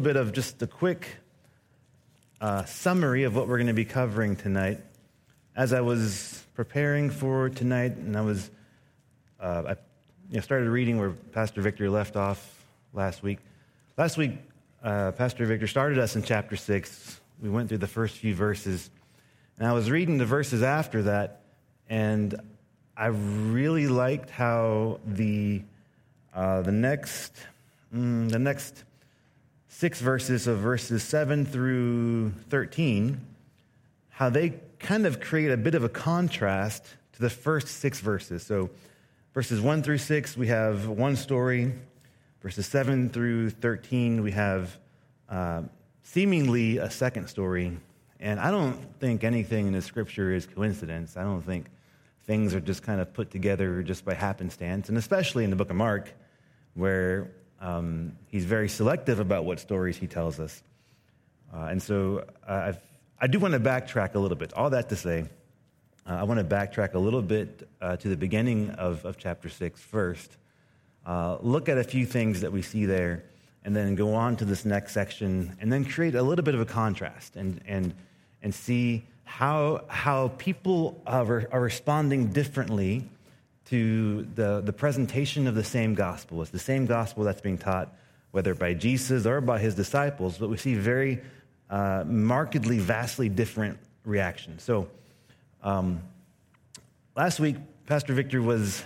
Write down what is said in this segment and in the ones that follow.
little bit of just a quick uh, summary of what we're going to be covering tonight. As I was preparing for tonight, and I was, uh, I you know, started reading where Pastor Victor left off last week. Last week, uh, Pastor Victor started us in chapter six. We went through the first few verses, and I was reading the verses after that, and I really liked how the uh, the next mm, the next six verses of verses seven through thirteen, how they kind of create a bit of a contrast to the first six verses. So, verses one through six, we have one story. Verses seven through thirteen, we have uh, seemingly a second story. And I don't think anything in the scripture is coincidence. I don't think things are just kind of put together just by happenstance. And especially in the book of Mark, where um, he's very selective about what stories he tells us. Uh, and so uh, i do want to backtrack a little bit. All that to say, uh, I want to backtrack a little bit uh, to the beginning of, of chapter 6 first. Uh, look at a few things that we see there and then go on to this next section and then create a little bit of a contrast and, and, and see how, how people are, are responding differently to the, the presentation of the same gospel. It's the same gospel that's being taught, whether by Jesus or by his disciples, but we see very uh, markedly, vastly different reactions. So, um, last week, Pastor Victor was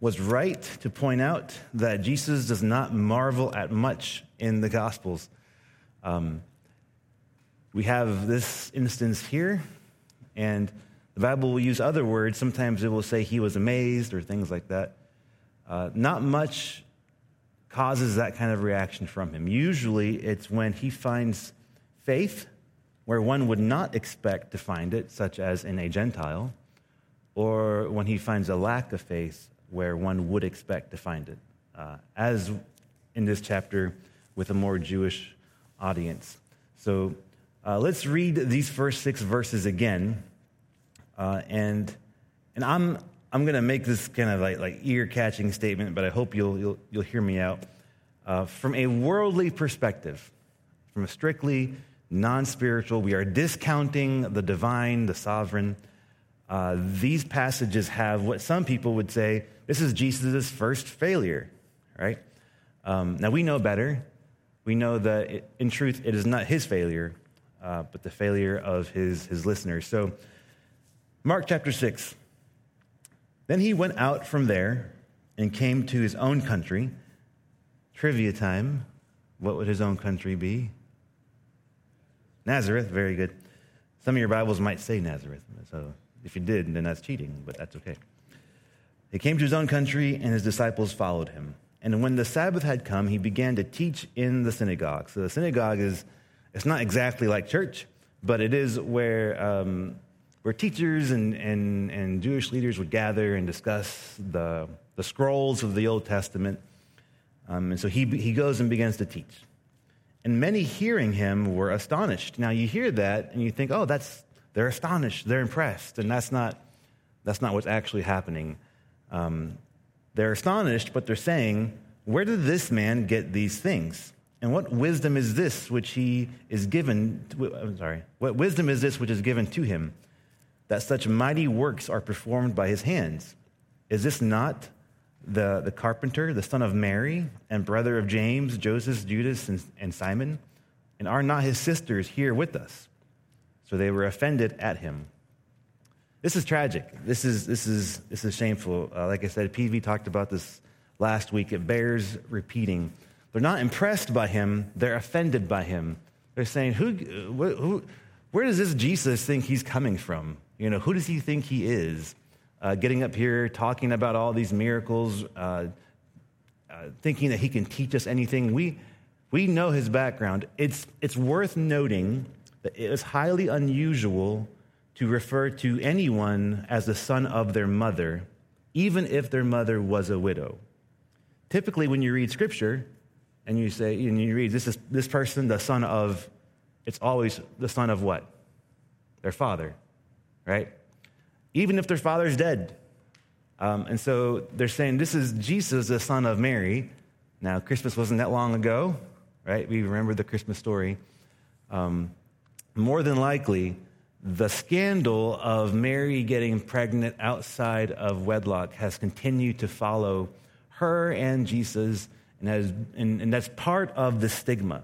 was right to point out that Jesus does not marvel at much in the Gospels. Um, we have this instance here, and the Bible will use other words. Sometimes it will say he was amazed or things like that. Uh, not much causes that kind of reaction from him. Usually it's when he finds faith where one would not expect to find it, such as in a Gentile, or when he finds a lack of faith where one would expect to find it, uh, as in this chapter with a more Jewish audience. So uh, let's read these first six verses again. Uh, and, and I'm, I'm going to make this kind of like, like ear catching statement, but I hope you'll, you'll, you'll hear me out. Uh, from a worldly perspective, from a strictly non spiritual, we are discounting the divine, the sovereign. Uh, these passages have what some people would say this is Jesus' first failure, right? Um, now, we know better. We know that it, in truth, it is not his failure, uh, but the failure of his, his listeners. So, Mark chapter 6. Then he went out from there and came to his own country. Trivia time. What would his own country be? Nazareth. Very good. Some of your Bibles might say Nazareth. So if you did, then that's cheating, but that's okay. He came to his own country, and his disciples followed him. And when the Sabbath had come, he began to teach in the synagogue. So the synagogue is, it's not exactly like church, but it is where, um, where teachers and, and, and Jewish leaders would gather and discuss the, the scrolls of the Old Testament. Um, and so he, he goes and begins to teach. And many hearing him were astonished. Now you hear that and you think, oh, that's, they're astonished, they're impressed. And that's not, that's not what's actually happening. Um, they're astonished, but they're saying, Where did this man get these things? And what wisdom is this which he is given? To, I'm sorry. What wisdom is this which is given to him that such mighty works are performed by his hands? Is this not the, the carpenter, the son of Mary, and brother of James, Joseph, Judas, and, and Simon? And are not his sisters here with us? So they were offended at him. This is tragic. This is, this is, this is shameful. Uh, like I said, PV talked about this last week. It bears repeating. They're not impressed by him, they're offended by him. They're saying, who, who, where does this Jesus think he's coming from? You know, who does he think he is? Uh, getting up here, talking about all these miracles, uh, uh, thinking that he can teach us anything. We, we know his background. It's, it's worth noting that it is highly unusual to refer to anyone as the son of their mother, even if their mother was a widow. Typically, when you read scripture and you say, and you read, this is this person, the son of, it's always the son of what? Their father, right? Even if their father's dead. Um, and so they're saying, this is Jesus, the son of Mary. Now, Christmas wasn't that long ago, right? We remember the Christmas story. Um, more than likely, the scandal of Mary getting pregnant outside of wedlock has continued to follow her and Jesus, and, has, and, and that's part of the stigma.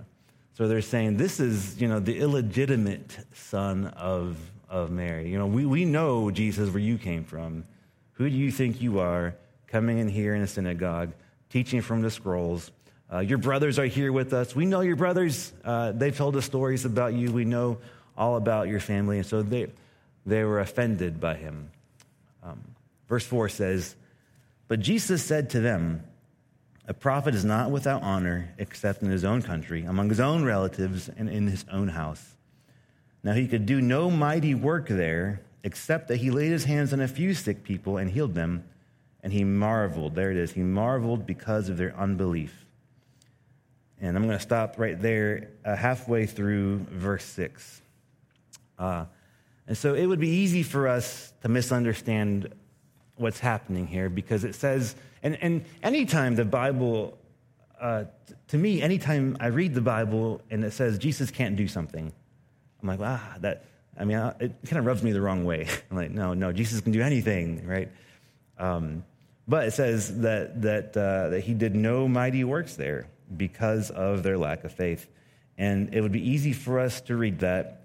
So they're saying this is, you know, the illegitimate son of, of Mary. You know, we, we know, Jesus, where you came from. Who do you think you are coming in here in a synagogue, teaching from the scrolls? Uh, your brothers are here with us. We know your brothers. Uh, they've told us stories about you. We know all about your family. And so they, they were offended by him. Um, verse 4 says, But Jesus said to them, A prophet is not without honor except in his own country, among his own relatives, and in his own house. Now he could do no mighty work there except that he laid his hands on a few sick people and healed them. And he marveled. There it is. He marveled because of their unbelief. And I'm going to stop right there, uh, halfway through verse 6. Uh, and so it would be easy for us to misunderstand what's happening here because it says, and, and anytime the Bible, uh, to me, anytime I read the Bible and it says Jesus can't do something, I'm like, ah, that, I mean, it kind of rubs me the wrong way. I'm like, no, no, Jesus can do anything, right? Um, but it says that, that, uh, that he did no mighty works there because of their lack of faith. And it would be easy for us to read that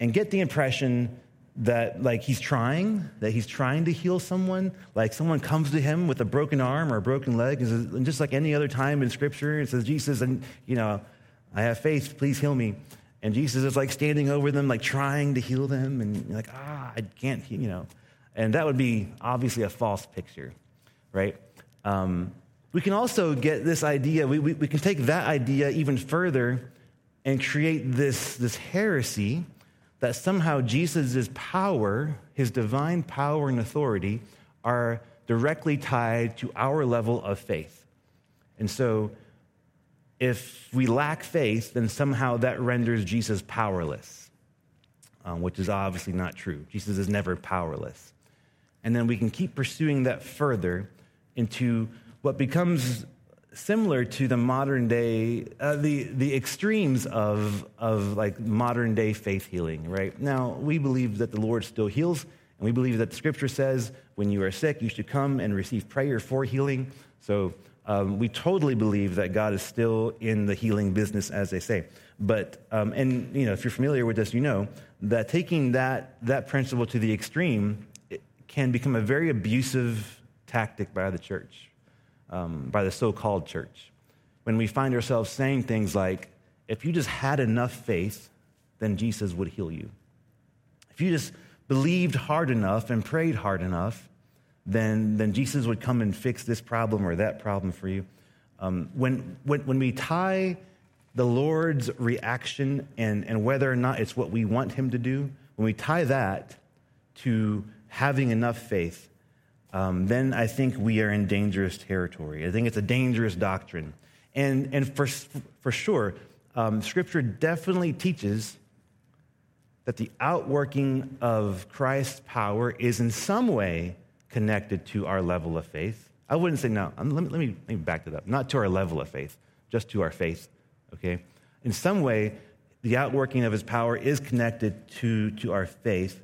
and get the impression that like he's trying that he's trying to heal someone like someone comes to him with a broken arm or a broken leg and just like any other time in scripture it says jesus and you know i have faith please heal me and jesus is like standing over them like trying to heal them. And like ah i can't you know. And that would be obviously a false picture right? Um, we can also get this idea we, we, we can take that idea even further and create this this heresy that somehow Jesus' power, his divine power and authority, are directly tied to our level of faith. And so, if we lack faith, then somehow that renders Jesus powerless, um, which is obviously not true. Jesus is never powerless. And then we can keep pursuing that further into what becomes similar to the modern day, uh, the, the extremes of, of like modern day faith healing, right? Now, we believe that the Lord still heals, and we believe that the scripture says when you are sick, you should come and receive prayer for healing. So um, we totally believe that God is still in the healing business, as they say. But, um, and, you know, if you're familiar with this, you know that taking that, that principle to the extreme can become a very abusive tactic by the church um, by the so called church. When we find ourselves saying things like, if you just had enough faith, then Jesus would heal you. If you just believed hard enough and prayed hard enough, then, then Jesus would come and fix this problem or that problem for you. Um, when, when, when we tie the Lord's reaction and, and whether or not it's what we want Him to do, when we tie that to having enough faith, um, then I think we are in dangerous territory. I think it's a dangerous doctrine. And, and for, for sure, um, Scripture definitely teaches that the outworking of Christ's power is in some way connected to our level of faith. I wouldn't say, no, let me, let, me, back that up. Not to our level of faith, just to our faith, okay? In some way, the outworking of his power is connected to, to our faith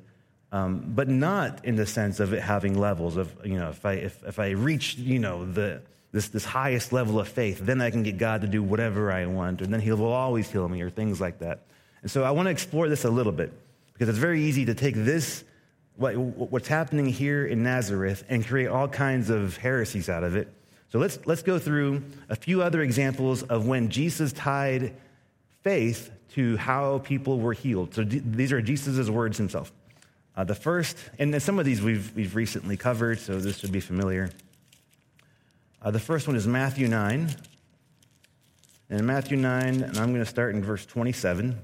um, but not in the sense of it having levels of, you know, if I, if, if I reach, you know, the, this, this highest level of faith, then I can get God to do whatever I want, and then He will always heal me, or things like that. And so I want to explore this a little bit, because it's very easy to take this, what, what's happening here in Nazareth, and create all kinds of heresies out of it. So let's, let's go through a few other examples of when Jesus tied faith to how people were healed. So d- these are Jesus' words himself. Uh, the first, and some of these we've, we've recently covered, so this should be familiar. Uh, the first one is Matthew 9. And in Matthew 9, and I'm going to start in verse 27.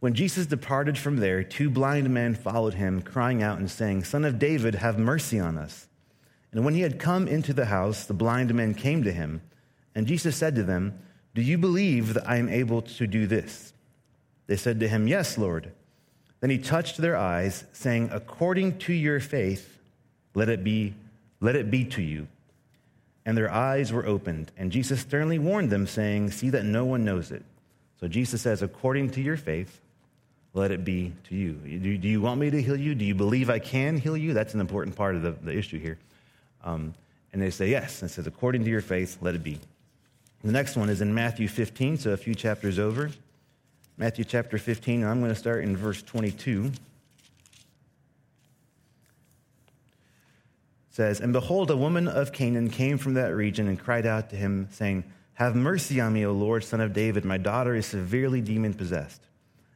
When Jesus departed from there, two blind men followed him, crying out and saying, Son of David, have mercy on us. And when he had come into the house, the blind men came to him. And Jesus said to them, Do you believe that I am able to do this? They said to him, Yes, Lord. Then he touched their eyes, saying, According to your faith, let it be, let it be to you. and their eyes were opened. And Jesus sternly warned them, saying, See that no one knows it. So Jesus says, According to your faith, let it be to you. Do, you want me to heal you? Do you believe I can heal you? That's an important part of the, the issue here. Um, and they say, Yes. And it says, According to your faith, let it be. The next one is in Matthew 15, so a few chapters over. Matthew chapter 15, I'm going to start in verse 22. says, And behold, a woman of Canaan came from that region and cried out to him, saying, Have mercy on me, O Lord, son of David. My daughter is severely demon possessed.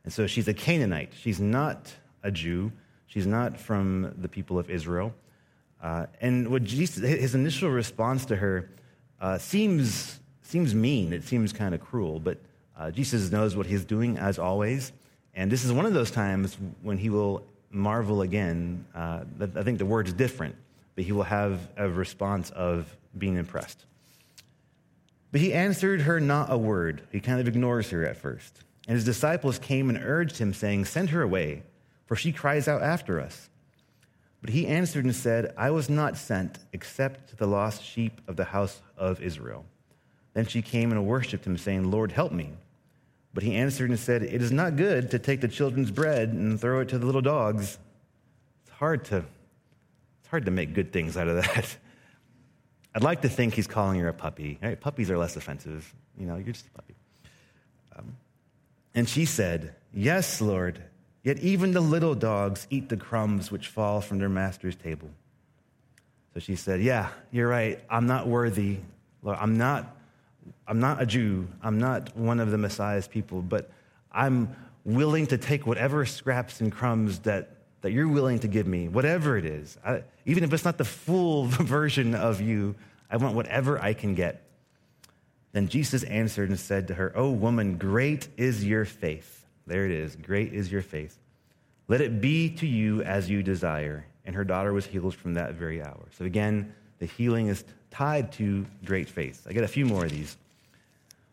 And so she's a Canaanite. She's not a Jew. She's not from the people of Israel. Uh, and what Jesus, his initial response to her uh, seems, seems mean. It seems kind of cruel. But uh, Jesus knows what he's doing, as always. And this is one of those times when he will marvel again. Uh, I think the word's different but he will have a response of being impressed. But he answered her not a word. He kind of ignores her at first. And his disciples came and urged him, saying, Send her away, for she cries out after us. But he answered and said, I was not sent except to the lost sheep of the house of Israel. Then she came and worshipped him, saying, Lord, help me. But he answered and said, It is not good to take the children's bread and throw it to the little dogs. It's hard to it's hard to make good things out of that. I'd like to think he's calling her a puppy. Right? Puppies are less offensive. You know, you're just a puppy. And she said, Yes, Lord, yet even the little dogs eat the crumbs which fall from their master's table. So she said, Yeah, you're right. I'm not worthy. Lord, I'm not, I'm not a Jew. I'm not one of the Messiah's people, but I'm willing to take whatever scraps and crumbs that that you're willing to give me, whatever it is. I, even if it's not the full version of you, I want whatever I can get. Then Jesus answered and said to her, O woman, great is your faith. There it is. Great is your faith. Let it be to you as you desire. And her daughter was healed from that very hour. So again, the healing is tied to great faith. I get a few more of these.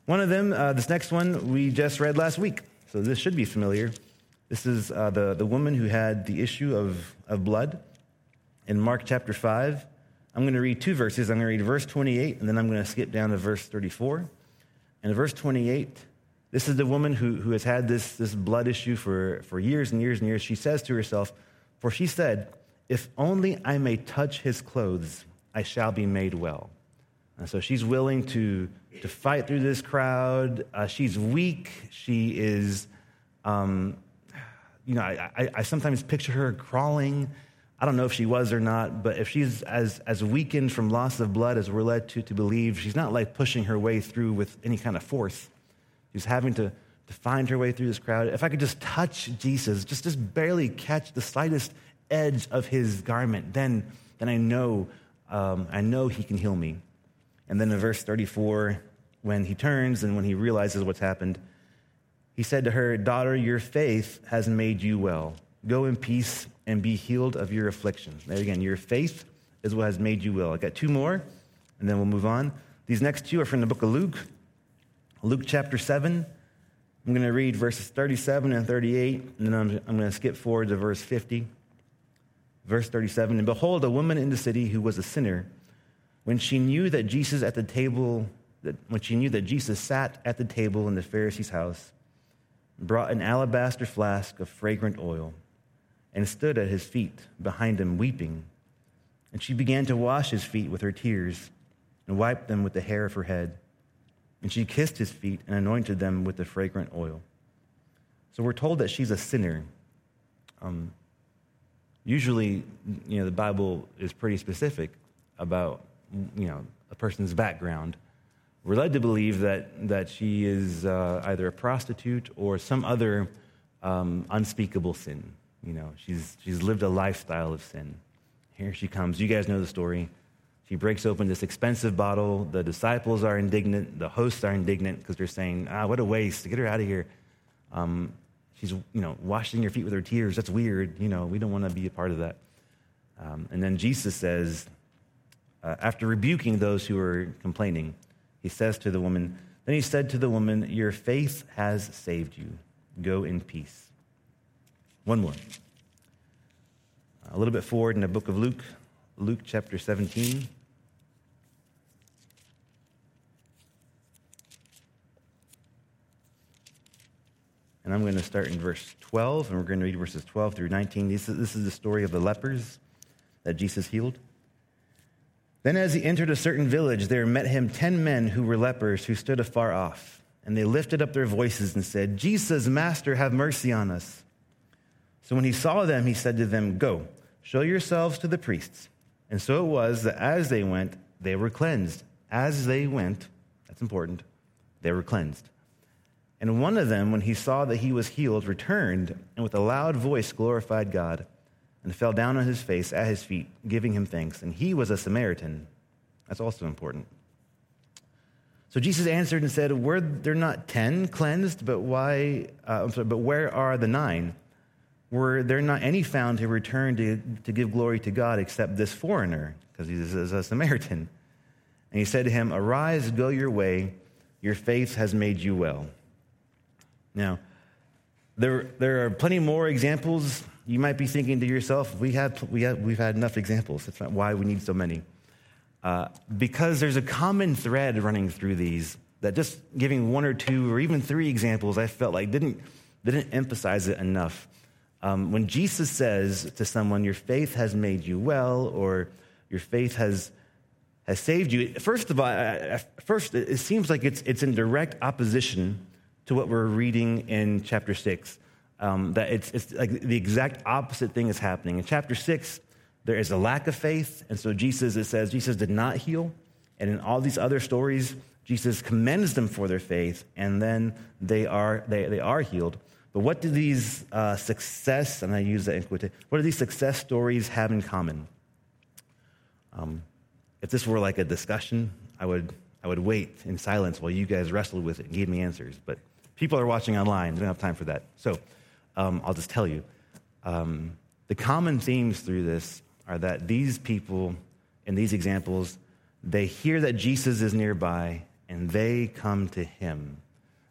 One of them, uh, this next one, we just read last week. So this should be familiar. This is uh, the, the woman who had the issue of, of blood in Mark chapter 5. I'm going to read two verses. I'm going to read verse 28, and then I'm going to skip down to verse 34. And verse 28, this is the woman who, who has had this, this blood issue for, for years and years and years. She says to herself, For she said, If only I may touch his clothes, I shall be made well. And so she's willing to, to fight through this crowd. Uh, she's weak. She is um, you know, I, I, I, sometimes picture her crawling. I don't know if she was or not, but if she's as, as weakened from loss of blood as we're led to, to believe, she's not like pushing her way through with any kind of force. She's having to, to find her way through this crowd. If I could just touch Jesus, just, just barely catch the slightest edge of his garment, then, then I, know, um, I know he can heal me. And then in verse 34, when he turns and when he realizes what's happened, he said to her, Daughter, your faith has made you well. Go in peace and be healed of your affliction. There again, your faith is what has made you well. I got two more, and then we'll move on. These next two are from the book of Luke, Luke chapter 7. I'm going to read verses 37 and 38, and then I'm, I'm going to skip forward to verse 50. Verse 37 And behold, a woman in the city who was a sinner, when she knew that Jesus at the table, that when she knew that Jesus sat at the table in the Pharisee's house, brought an alabaster flask of fragrant oil and stood at his feet behind him, weeping. And she began to wash his feet with her tears and wiped them with the hair of her head. And she kissed his feet and anointed them with the fragrant oil. So we're told that she's a sinner. Um, usually, you know, the Bible is pretty specific about, you know, a person's background. We're led to believe that, that she is uh, either a prostitute or some other um, unspeakable sin. You know, she's, she's lived a lifestyle of sin. Here she comes. You guys know the story. She breaks open this expensive bottle. The disciples are indignant. The hosts are indignant because they're saying, ah, what a waste. Get her out of here. Um, she's, you know, washing your feet with her tears. That's weird. You know, we don't want to be a part of that. Um, and then Jesus says, uh, after rebuking those who are complaining, he says to the woman, Then he said to the woman, Your faith has saved you. Go in peace. One more. A little bit forward in the book of Luke, Luke chapter 17. And I'm going to start in verse 12, and we're going to read verses 12 through 19. This is, this is the story of the lepers that Jesus healed. Then, as he entered a certain village, there met him ten men who were lepers who stood afar off. And they lifted up their voices and said, Jesus, Master, have mercy on us. So when he saw them, he said to them, Go, show yourselves to the priests. And so it was that as they went, they were cleansed. As they went, that's important, they were cleansed. And one of them, when he saw that he was healed, returned and with a loud voice glorified God and fell down on his face at his feet, giving him thanks. And he was a Samaritan. That's also important. So Jesus answered and said, Were there not ten cleansed, but why? Uh, I'm sorry, but where are the nine? Were there not any found who returned to, to give glory to God except this foreigner, because he is a Samaritan? And he said to him, Arise, go your way, your faith has made you well. Now, there, there are plenty more examples. You might be thinking to yourself, we have, we have, we've had enough examples. That's not why we need so many. Uh, because there's a common thread running through these that just giving one or two or even three examples, I felt like didn't, didn't emphasize it enough. Um, when Jesus says to someone, Your faith has made you well, or your faith has, has saved you, first of all, first, it seems like it's, it's in direct opposition to what we're reading in chapter 6. Um, that it's, it's like the exact opposite thing is happening. In chapter 6, there is a lack of faith, and so Jesus, it says, Jesus did not heal. And in all these other stories, Jesus commends them for their faith, and then they are, they, they are healed. But what do these uh, success, and I use that in quotation, what do these success stories have in common? Um, if this were like a discussion, I would, I would wait in silence while you guys wrestled with it and gave me answers. But people are watching online, they don't have time for that. So um, I'll just tell you. Um, the common themes through this are that these people in these examples, they hear that Jesus is nearby and they come to him.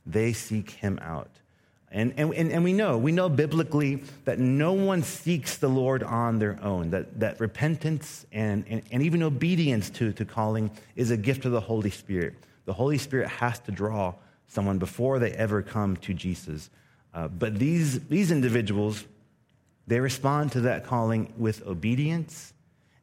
They seek him out. And, and, and we know, we know biblically that no one seeks the Lord on their own, that, that repentance and, and, and even obedience to, to calling is a gift of the Holy Spirit. The Holy Spirit has to draw someone before they ever come to Jesus. Uh, but these, these individuals, they respond to that calling with obedience,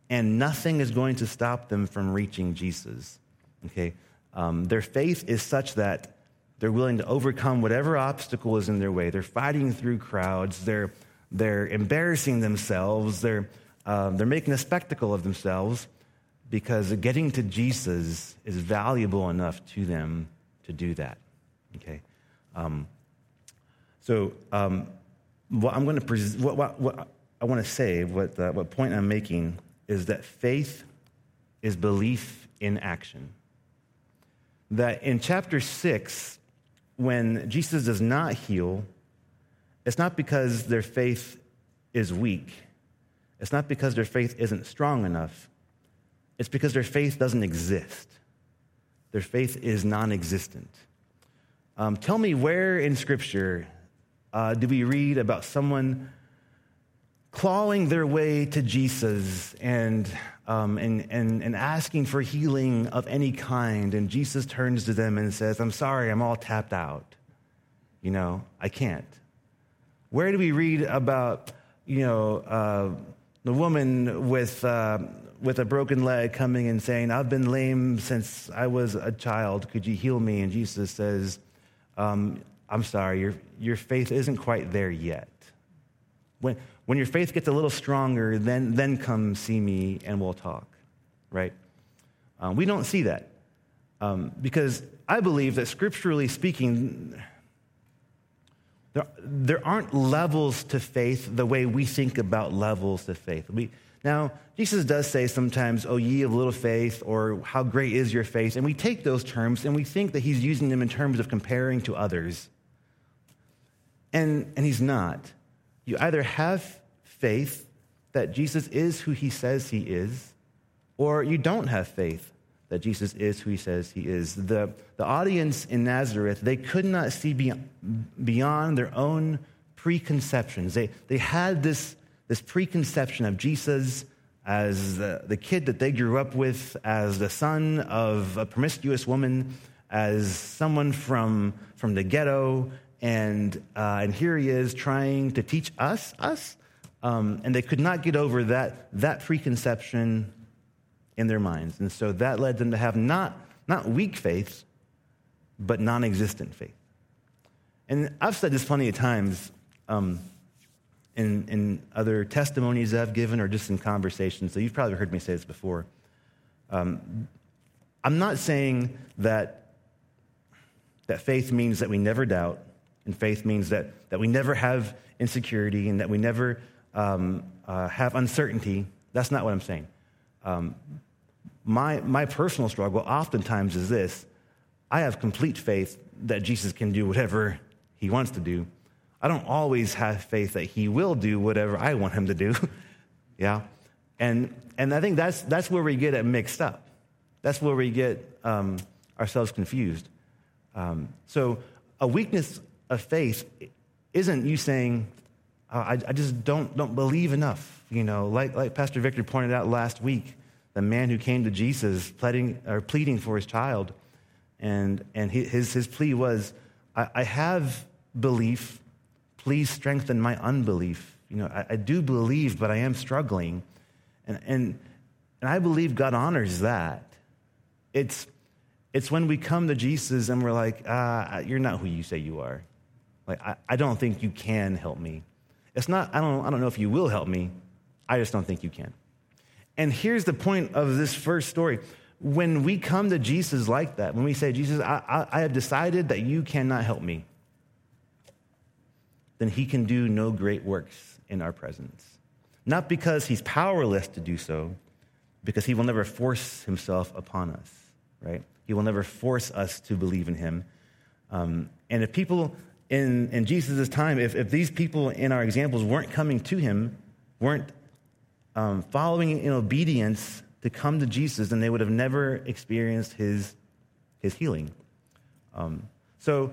and nothing is going to stop them from reaching Jesus. Okay? Um, their faith is such that they're willing to overcome whatever obstacle is in their way. They're fighting through crowds. They're, they're embarrassing themselves. They're, uh, they're making a spectacle of themselves because getting to Jesus is valuable enough to them to do that. Okay? Um, so, um, what I'm going to pres- what, what, what, I want to say, what, uh, what point I'm making is that faith is belief in action. That in chapter 6, when Jesus does not heal, it's not because their faith is weak. It's not because their faith isn't strong enough. It's because their faith doesn't exist. Their faith is non existent. Um, tell me where in Scripture uh, do we read about someone clawing their way to Jesus and, um, and, and, and asking for healing of any kind. And Jesus turns to them and says, I'm sorry, I'm all tapped out. You know, I can't. Where do we read about, you know, uh, the woman with, uh, with a broken leg coming and saying, I've been lame since I was a child. Could you heal me? And Jesus says, um, I'm sorry, your, your faith isn't quite there yet. When, when your faith gets a little stronger, then, then come see me and we'll talk, right? Um, we don't see that um, because I believe that scripturally speaking, there, there aren't levels to faith the way we think about levels to faith. We, now, Jesus does say sometimes, Oh, ye of little faith, or how great is your faith? And we take those terms and we think that he's using them in terms of comparing to others. And, and he's not. You either have faith that Jesus is who he says he is, or you don't have faith that Jesus is who he says he is. The, the audience in Nazareth, they could not see beyond, beyond their own preconceptions. They, they had this, this preconception of Jesus as the, the kid that they grew up with, as the son of a promiscuous woman, as someone from, from the ghetto, and, uh, and here he is trying to teach us, us, um, and they could not get over that, that preconception in their minds. And so that led them to have not, not weak faith, but non existent faith. And I've said this plenty of times um, in, in other testimonies I've given or just in conversations, so you've probably heard me say this before. Um, I'm not saying that, that faith means that we never doubt, and faith means that, that we never have insecurity and that we never um, uh, have uncertainty. That's not what I'm saying. Um, my, my personal struggle oftentimes is this I have complete faith that Jesus can do whatever he wants to do. I don't always have faith that he will do whatever I want him to do. yeah? And, and I think that's, that's where we get it mixed up. That's where we get um, ourselves confused. Um, so, a weakness of faith isn't you saying, oh, I, I, just don't, don't believe enough. You know, like, like Pastor Victor pointed out last week, the man who came to Jesus pleading, or pleading for his child, and, and his, his plea was, I, I have belief, please strengthen my unbelief. You know, I, I do believe, but I am struggling. And, and, and I believe God honors that. It's, it's when we come to Jesus and we're like, ah, you're not who you say you are. Like, I, I don't think you can help me. It's not, I don't, I don't know if you will help me. I just don't think you can. And here's the point of this first story. When we come to Jesus like that, when we say, Jesus, I, I, I have decided that you cannot help me, then he can do no great works in our presence. Not because he's powerless to do so, because he will never force himself upon us, right? He will never force us to believe in him. Um, and if people in, in Jesus' time, if, if these people in our examples weren't coming to him, weren't um, following in obedience to come to Jesus, then they would have never experienced his, his healing. Um, so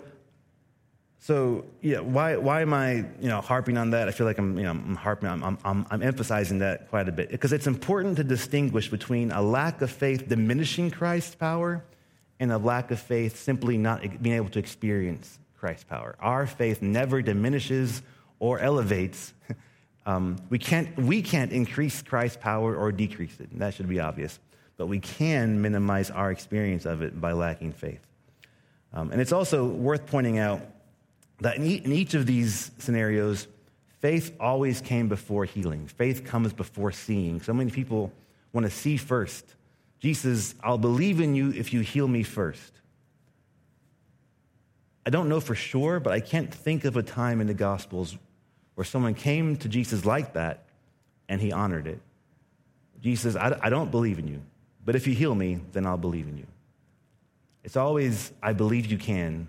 so yeah, why, why am I you know harping on that? I feel like I'm you know I'm harping I'm, I'm, I'm emphasizing that quite a bit because it's important to distinguish between a lack of faith diminishing Christ's power and a lack of faith simply not being able to experience Christ's power. Our faith never diminishes or elevates. Um, we can't we can't increase Christ's power or decrease it. That should be obvious. But we can minimize our experience of it by lacking faith. Um, and it's also worth pointing out that in each of these scenarios, faith always came before healing. Faith comes before seeing. So many people want to see first. Jesus, I'll believe in you if you heal me first. I don't know for sure, but I can't think of a time in the Gospels where someone came to Jesus like that and he honored it. Jesus, I, I don't believe in you, but if you heal me, then I'll believe in you. It's always, I believe you can,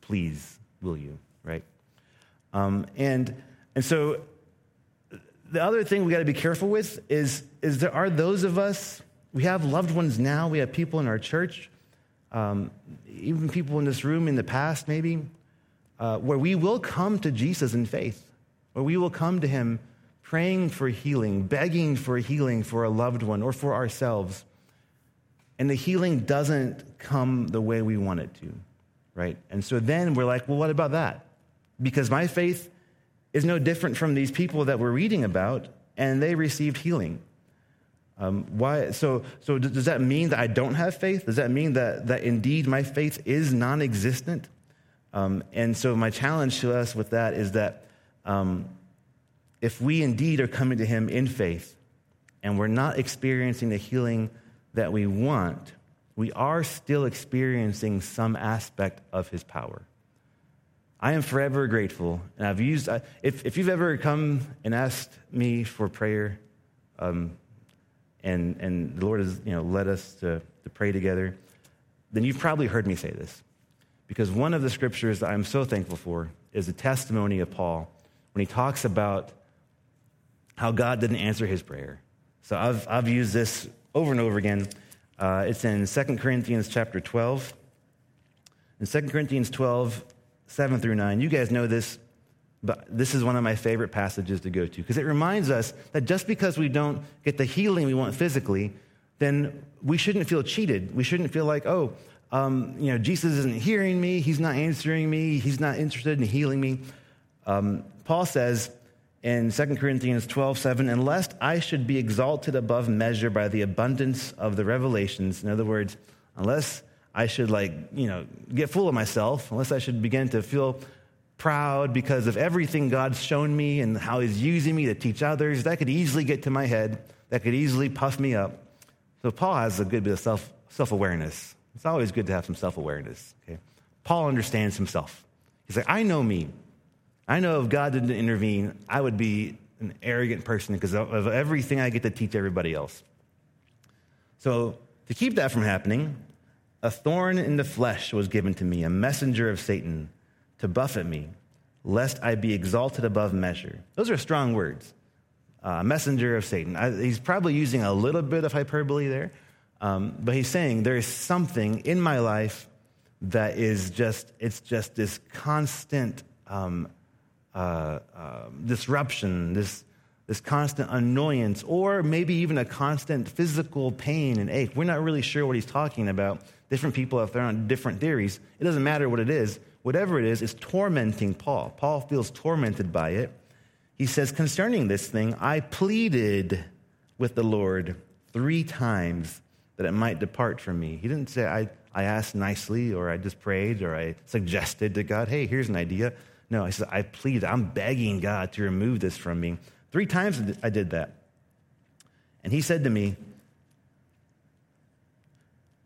please will you, right? Um, and, and so the other thing we got to be careful with is, is there are those of us, we have loved ones now, we have people in our church, um, even people in this room in the past, maybe, uh, where we will come to Jesus in faith, where we will come to him praying for healing, begging for healing for a loved one or for ourselves. And the healing doesn't come the way we want it to right? And so then we're like, well, what about that? Because my faith is no different from these people that we're reading about, and they received healing. Um, why? So, so does that mean that I don't have faith? Does that mean that, that indeed my faith is non existent? Um, and so, my challenge to us with that is that um, if we indeed are coming to Him in faith and we're not experiencing the healing that we want, we are still experiencing some aspect of his power. I am forever grateful. And I've used, if, if you've ever come and asked me for prayer, um, and, and the Lord has you know, led us to, to pray together, then you've probably heard me say this. Because one of the scriptures that I'm so thankful for is the testimony of Paul when he talks about how God didn't answer his prayer. So I've, I've used this over and over again. Uh, it's in 2 Corinthians chapter 12. In 2 Corinthians 12, 7 through 9, you guys know this, but this is one of my favorite passages to go to because it reminds us that just because we don't get the healing we want physically, then we shouldn't feel cheated. We shouldn't feel like, oh, um, you know, Jesus isn't hearing me, he's not answering me, he's not interested in healing me. Um, Paul says in 2 Corinthians 12, 7, unless I should be exalted above measure by the abundance of the revelations, in other words, unless I should like, you know, get full of myself, unless I should begin to feel proud because of everything God's shown me and how he's using me to teach others, that could easily get to my head, that could easily puff me up. So Paul has a good bit of self, self-awareness. It's always good to have some self-awareness. Okay? Paul understands himself. He's like, I know me. I know if God didn't intervene, I would be an arrogant person because of everything I get to teach everybody else. So, to keep that from happening, a thorn in the flesh was given to me, a messenger of Satan to buffet me, lest I be exalted above measure. Those are strong words. Uh, messenger of Satan. I, he's probably using a little bit of hyperbole there, um, but he's saying there is something in my life that is just, it's just this constant um, uh, uh, disruption, this, this constant annoyance, or maybe even a constant physical pain and ache. We're not really sure what he's talking about. Different people have thrown out different theories. It doesn't matter what it is. Whatever it is, is tormenting Paul. Paul feels tormented by it. He says, Concerning this thing, I pleaded with the Lord three times that it might depart from me. He didn't say, I, I asked nicely, or I just prayed, or I suggested to God, hey, here's an idea. No, he said, I plead, I'm begging God to remove this from me. Three times I did that. And he said to me,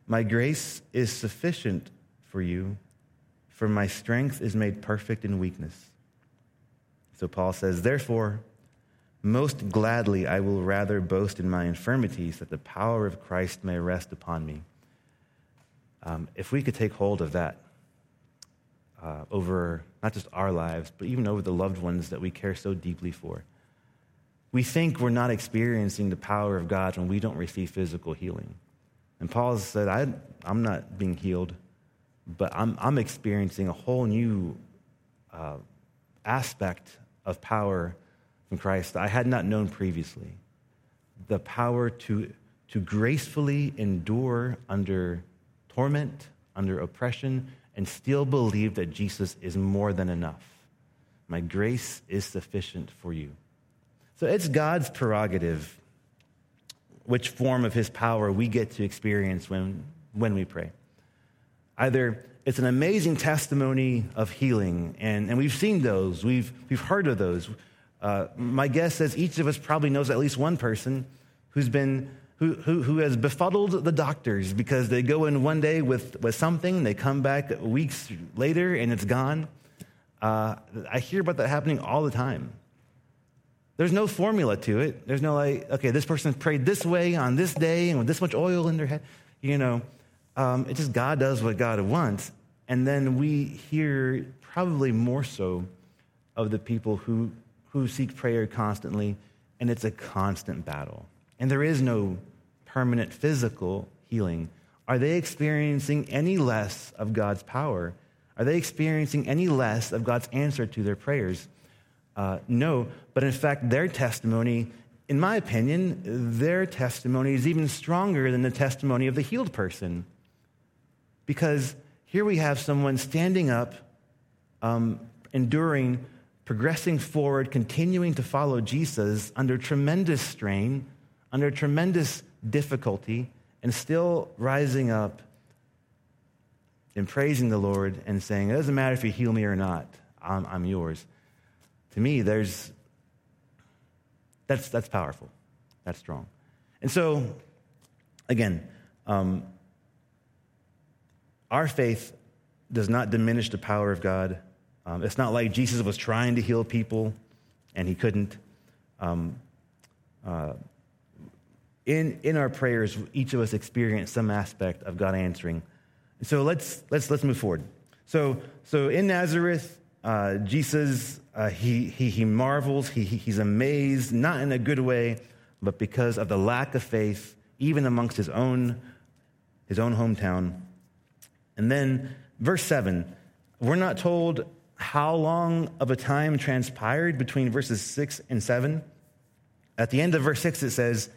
My grace is sufficient for you, for my strength is made perfect in weakness. So Paul says, Therefore, most gladly I will rather boast in my infirmities, that the power of Christ may rest upon me. Um, if we could take hold of that, uh, over not just our lives, but even over the loved ones that we care so deeply for. We think we're not experiencing the power of God when we don't receive physical healing. And Paul said, I, am not being healed, but I'm, I'm experiencing a whole new uh, aspect of power from Christ I had not known previously. The power to, to gracefully endure under torment, under oppression, and still believe that Jesus is more than enough. My grace is sufficient for you. So it's God's prerogative which form of his power we get to experience when, when we pray. Either it's an amazing testimony of healing, and, and we've seen those, we've, we've heard of those. Uh, my guess is each of us probably knows at least one person who's been who, who, who has befuddled the doctors because they go in one day with, with something, they come back weeks later and it's gone. Uh, I hear about that happening all the time. There's no formula to it. There's no like, okay, this person prayed this way on this day and with this much oil in their head. You know, um, just God does what God wants. And then we hear probably more so of the people who, who seek prayer constantly, and it's a constant battle. And there is no permanent physical healing, are they experiencing any less of God's power? Are they experiencing any less of God's answer to their prayers? Uh, no, but in fact, their testimony, in my opinion, their testimony is even stronger than the testimony of the healed person. Because here we have someone standing up, um, enduring, progressing forward, continuing to follow Jesus under tremendous strain, under tremendous difficulty and still rising up and praising the Lord and saying, It doesn't matter if you heal me or not, I'm, I'm yours. To me, there's that's, that's powerful. That's strong. And so, again, um, our faith does not diminish the power of God. Um, it's not like Jesus was trying to heal people and he couldn't. Um, uh, in, in our prayers, each of us experience some aspect of God answering. So let's, let's, let's move forward. So, so in Nazareth, uh, Jesus, uh, he, he, he marvels, he, he's amazed, not in a good way, but because of the lack of faith, even amongst his own, his own hometown. And then, verse 7, we're not told how long of a time transpired between verses 6 and 7. At the end of verse 6, it says,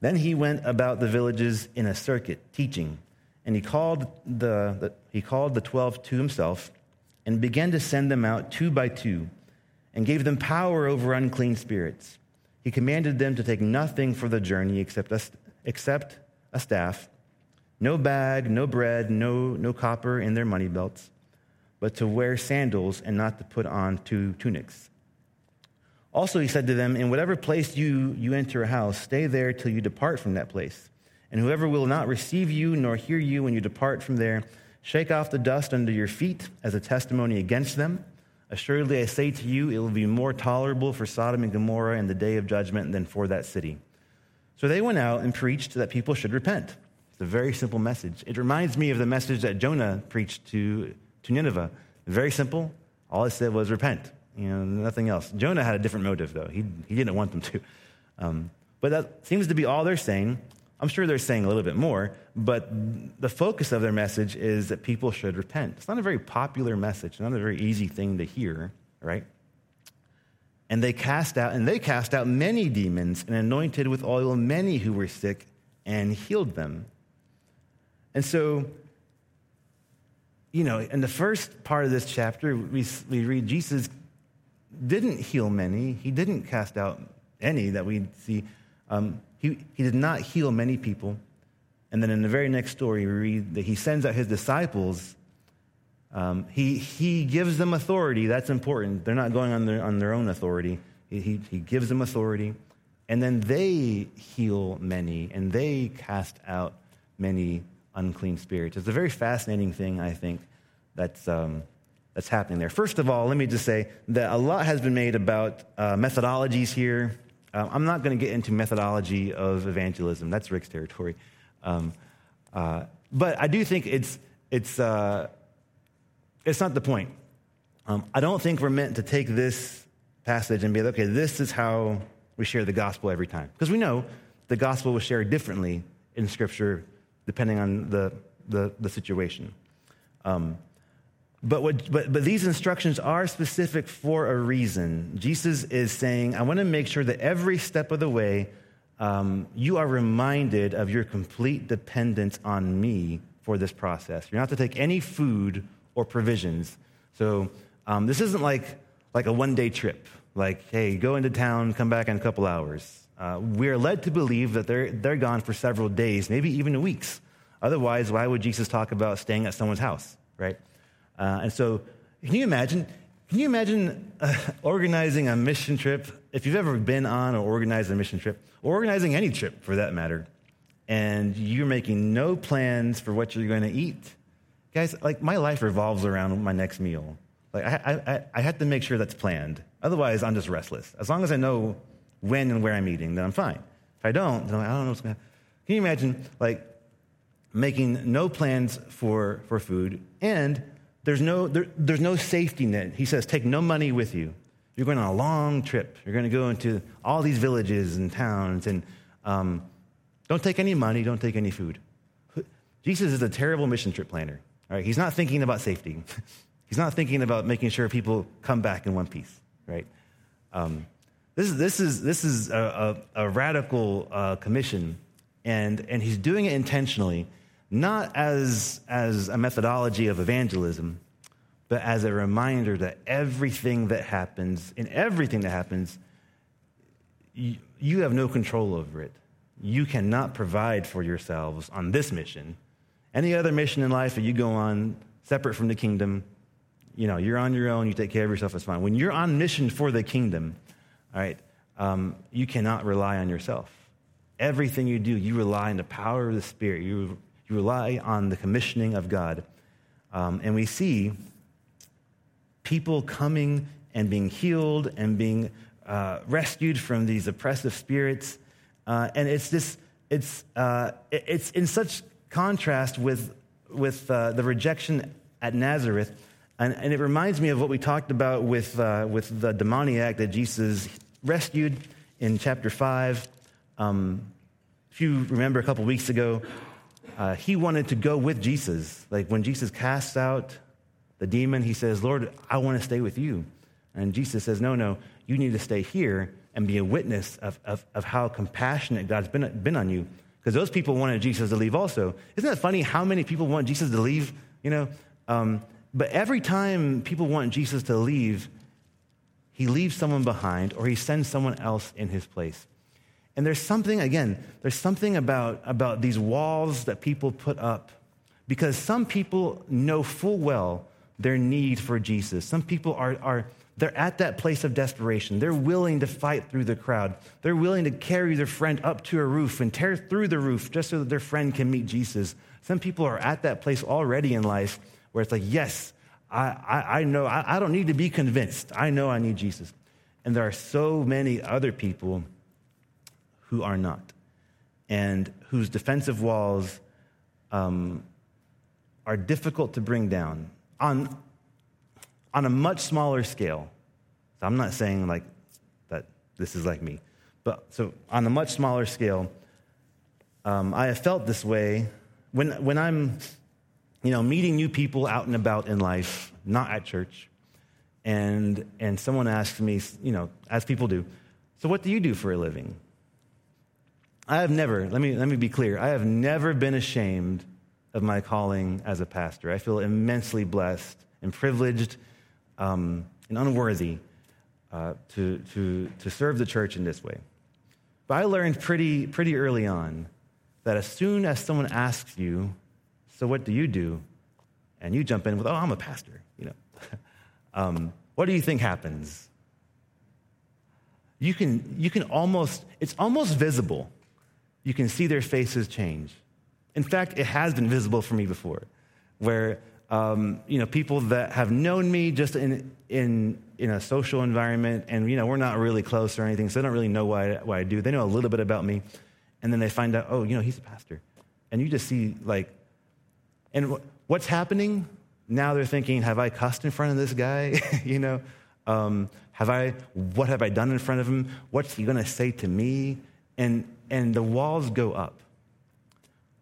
then he went about the villages in a circuit, teaching and he called the, the, he called the twelve to himself and began to send them out two by two and gave them power over unclean spirits. He commanded them to take nothing for the journey except a, except a staff, no bag, no bread, no, no copper in their money belts, but to wear sandals and not to put on two tunics. Also, he said to them, In whatever place you, you enter a house, stay there till you depart from that place. And whoever will not receive you nor hear you when you depart from there, shake off the dust under your feet as a testimony against them. Assuredly, I say to you, it will be more tolerable for Sodom and Gomorrah in the day of judgment than for that city. So they went out and preached that people should repent. It's a very simple message. It reminds me of the message that Jonah preached to, to Nineveh. Very simple. All it said was repent. You know, nothing else. Jonah had a different motive, though. He, he didn't want them to. Um, but that seems to be all they're saying. I'm sure they're saying a little bit more, but the focus of their message is that people should repent. It's not a very popular message, not a very easy thing to hear, right? And they cast out, and they cast out many demons and anointed with oil many who were sick and healed them. And so, you know, in the first part of this chapter, we, we read Jesus didn't heal many, he didn't cast out any that we see. Um, he, he did not heal many people. And then in the very next story, we read that he sends out his disciples. Um, he, he gives them authority. That's important. They're not going on their, on their own authority. He, he, he gives them authority. And then they heal many and they cast out many unclean spirits. It's a very fascinating thing, I think, that's, um, that's happening there. First of all, let me just say that a lot has been made about uh, methodologies here. Uh, I'm not going to get into methodology of evangelism, that's Rick's territory. Um, uh, but I do think it's, it's, uh, it's not the point. Um, I don't think we're meant to take this passage and be like, okay, this is how we share the gospel every time. Because we know the gospel was shared differently in Scripture depending on the, the, the situation. Um, but, what, but, but these instructions are specific for a reason. Jesus is saying, I want to make sure that every step of the way, um, you are reminded of your complete dependence on me for this process. You're not to take any food or provisions. So um, this isn't like, like a one day trip, like, hey, go into town, come back in a couple hours. Uh, we're led to believe that they're, they're gone for several days, maybe even weeks. Otherwise, why would Jesus talk about staying at someone's house, right? Uh, and so, can you imagine? Can you imagine uh, organizing a mission trip? If you've ever been on or organized a mission trip, or organizing any trip for that matter, and you're making no plans for what you're going to eat, guys, like my life revolves around my next meal. Like I, I, I have to make sure that's planned. Otherwise, I'm just restless. As long as I know when and where I'm eating, then I'm fine. If I don't, then I don't know what's going to happen. Can you imagine, like, making no plans for, for food and there's no, there, there's no safety net. He says, take no money with you. You're going on a long trip. You're going to go into all these villages and towns, and um, don't take any money, don't take any food. Jesus is a terrible mission trip planner. All right? He's not thinking about safety. He's not thinking about making sure people come back in one piece, right? Um, this, is, this is, this is a, a, a radical uh, commission, and, and he's doing it intentionally not as, as a methodology of evangelism, but as a reminder that everything that happens, in everything that happens, you, you have no control over it. You cannot provide for yourselves on this mission. Any other mission in life that you go on separate from the kingdom, you know, you're on your own, you take care of yourself, it's fine. When you're on mission for the kingdom, all right, um, you cannot rely on yourself. Everything you do, you rely on the power of the Spirit. You you rely on the commissioning of God. Um, and we see people coming and being healed and being uh, rescued from these oppressive spirits. Uh, and it's this, it's, uh, it's in such contrast with, with uh, the rejection at Nazareth. And, and, it reminds me of what we talked about with, uh, with the demoniac that Jesus rescued in chapter 5. Um, if you remember a couple weeks ago, uh, he wanted to go with Jesus. Like when Jesus casts out the demon, he says, Lord, I want to stay with you. And Jesus says, No, no, you need to stay here and be a witness of, of, of how compassionate God's been, been on you. because those people wanted Jesus to leave also. Isn't that funny how many people want Jesus to leave? You know, um, but every time people want Jesus to leave, he leaves someone behind or he sends someone else in his place. And there's something, again, there's something about, about these walls that people put up because some people know full well their need for Jesus. Some people are, are they're at that place of desperation. They're willing to fight through the crowd. They're willing to carry their friend up to a roof and tear through the roof just so that their friend can meet Jesus. Some people are at that place already in life where it's like, yes, I, I, I know, I, I don't need to be convinced. I know I need Jesus. And there are so many other people who are not, and whose defensive walls um, are difficult to bring down on, on a much smaller scale. So I'm not saying like that this is like me, but so on a much smaller scale, um, I have felt this way when, when I'm, you know, meeting new people out and about in life, not at church, and, and someone asks me, you know, as people do, so what do you do for a living? I have never, let me, let me be clear, I have never been ashamed of my calling as a pastor. I feel immensely blessed and privileged um, and unworthy uh, to, to, to serve the church in this way. But I learned pretty, pretty early on that as soon as someone asks you, So what do you do? and you jump in with, Oh, I'm a pastor, you know, um, what do you think happens? You can, you can almost, it's almost visible you can see their faces change. In fact, it has been visible for me before, where um, you know people that have known me just in in in a social environment, and you know we're not really close or anything, so they don't really know why what I do. They know a little bit about me, and then they find out, oh, you know, he's a pastor, and you just see like, and what's happening now? They're thinking, have I cussed in front of this guy? you know, um, have I? What have I done in front of him? What's he going to say to me? And and the walls go up.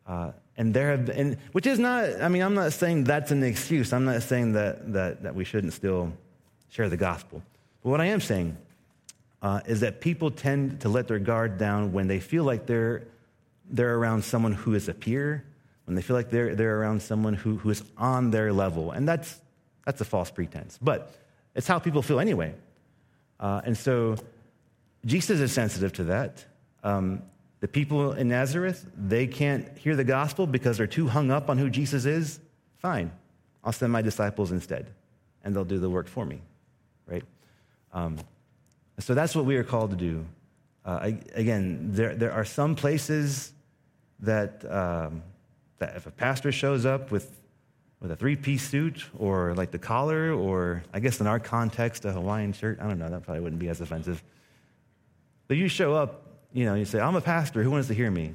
Uh, and there have been, which is not, I mean, I'm not saying that's an excuse. I'm not saying that, that, that we shouldn't still share the gospel. But what I am saying uh, is that people tend to let their guard down when they feel like they're, they're around someone who is a peer, when they feel like they're, they're around someone who, who is on their level. And that's, that's a false pretense. But it's how people feel anyway. Uh, and so Jesus is sensitive to that. Um, the people in Nazareth, they can't hear the gospel because they're too hung up on who Jesus is. Fine, I'll send my disciples instead, and they'll do the work for me, right? Um, so that's what we are called to do. Uh, I, again, there, there are some places that, um, that if a pastor shows up with, with a three piece suit or like the collar, or I guess in our context, a Hawaiian shirt, I don't know, that probably wouldn't be as offensive. But you show up you know, you say, I'm a pastor, who wants to hear me?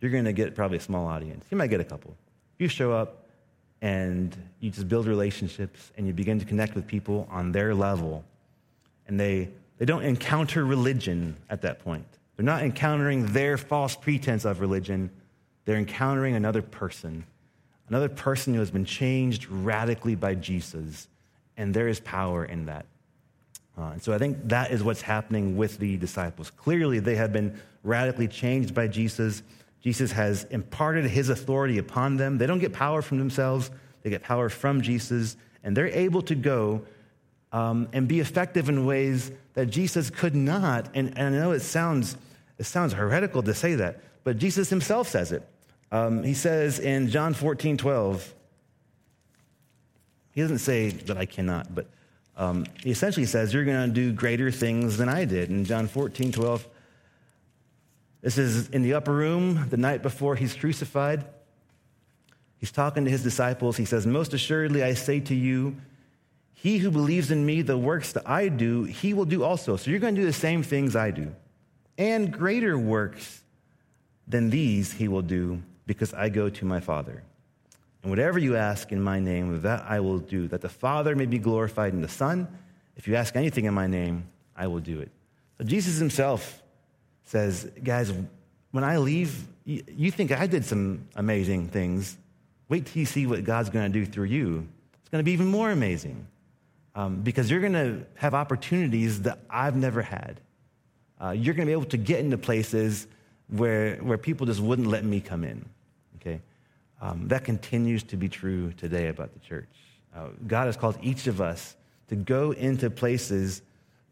You're going to get probably a small audience. You might get a couple. You show up and you just build relationships and you begin to connect with people on their level. And they, they don't encounter religion at that point. They're not encountering their false pretense of religion. They're encountering another person, another person who has been changed radically by Jesus. And there is power in that. Uh, and so I think that is what's happening with the disciples. Clearly, they have been radically changed by Jesus. Jesus has imparted his authority upon them. They don't get power from themselves, they get power from Jesus, and they're able to go um, and be effective in ways that Jesus could not. And, and, I know it sounds, it sounds heretical to say that, but Jesus himself says it. Um, he says in John 14, 12, he doesn't say that I cannot, but um, he essentially says, You're going to do greater things than I did. In John 14, 12, this is in the upper room the night before he's crucified. He's talking to his disciples. He says, Most assuredly, I say to you, he who believes in me, the works that I do, he will do also. So you're going to do the same things I do. And greater works than these he will do because I go to my Father. And whatever you ask in my name, that I will do, that the Father may be glorified in the Son. If you ask anything in my name, I will do it. So Jesus himself says, guys, when I leave, you think I did some amazing things. Wait till you see what God's going to do through you. It's going to be even more amazing um, because you're going to have opportunities that I've never had. Uh, you're going to be able to get into places where, where people just wouldn't let me come in. Okay? Um, that continues to be true today about the church. Uh, God has called each of us to go into places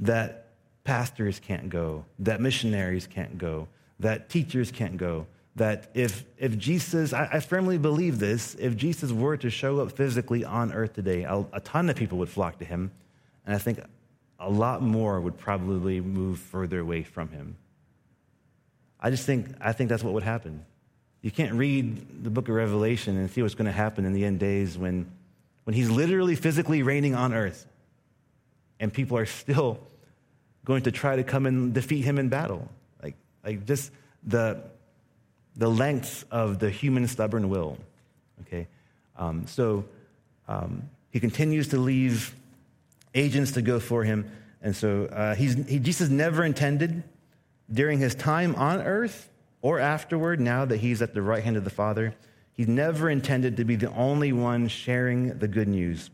that pastors can't go, that missionaries can't go, that teachers can't go. That if, if Jesus, I, I firmly believe this, if Jesus were to show up physically on earth today, a, a ton of people would flock to him. And I think a lot more would probably move further away from him. I just think, I think that's what would happen. You can't read the book of Revelation and see what's going to happen in the end days when, when he's literally physically reigning on earth and people are still going to try to come and defeat him in battle. Like, like just the, the lengths of the human stubborn will. Okay? Um, so um, he continues to leave agents to go for him. And so uh, he's, he, Jesus never intended during his time on earth or afterward, now that he's at the right hand of the Father, he's never intended to be the only one sharing the good news.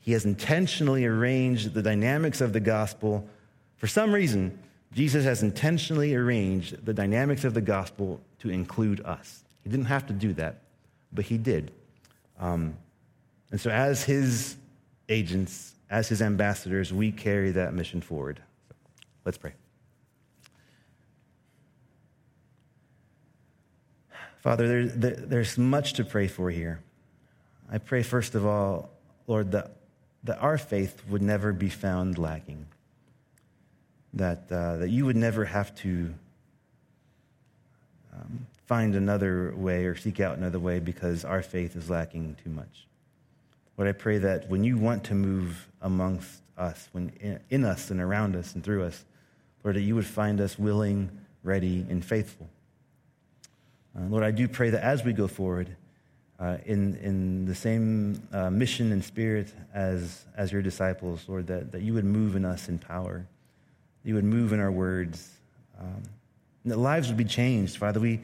He has intentionally arranged the dynamics of the gospel. For some reason, Jesus has intentionally arranged the dynamics of the gospel to include us. He didn't have to do that, but he did. Um, and so, as his agents, as his ambassadors, we carry that mission forward. Let's pray. Father, there, there, there's much to pray for here. I pray, first of all, Lord, that, that our faith would never be found lacking, that, uh, that you would never have to um, find another way or seek out another way because our faith is lacking too much. Lord, I pray that when you want to move amongst us, when in, in us and around us and through us, Lord, that you would find us willing, ready, and faithful. Uh, Lord, I do pray that as we go forward uh, in, in the same uh, mission and spirit as, as your disciples, Lord, that, that you would move in us in power, you would move in our words, um, that lives would be changed. Father, we,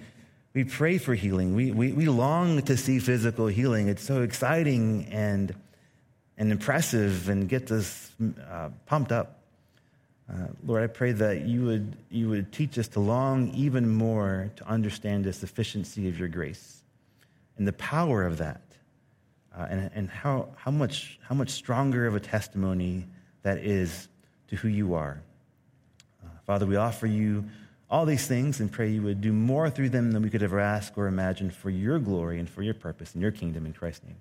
we pray for healing. We, we, we long to see physical healing. It's so exciting and, and impressive and gets us uh, pumped up. Uh, Lord, I pray that you would, you would teach us to long even more to understand the sufficiency of your grace and the power of that, uh, and, and how, how, much, how much stronger of a testimony that is to who you are. Uh, Father, we offer you all these things and pray you would do more through them than we could ever ask or imagine for your glory and for your purpose and your kingdom in Christ's name.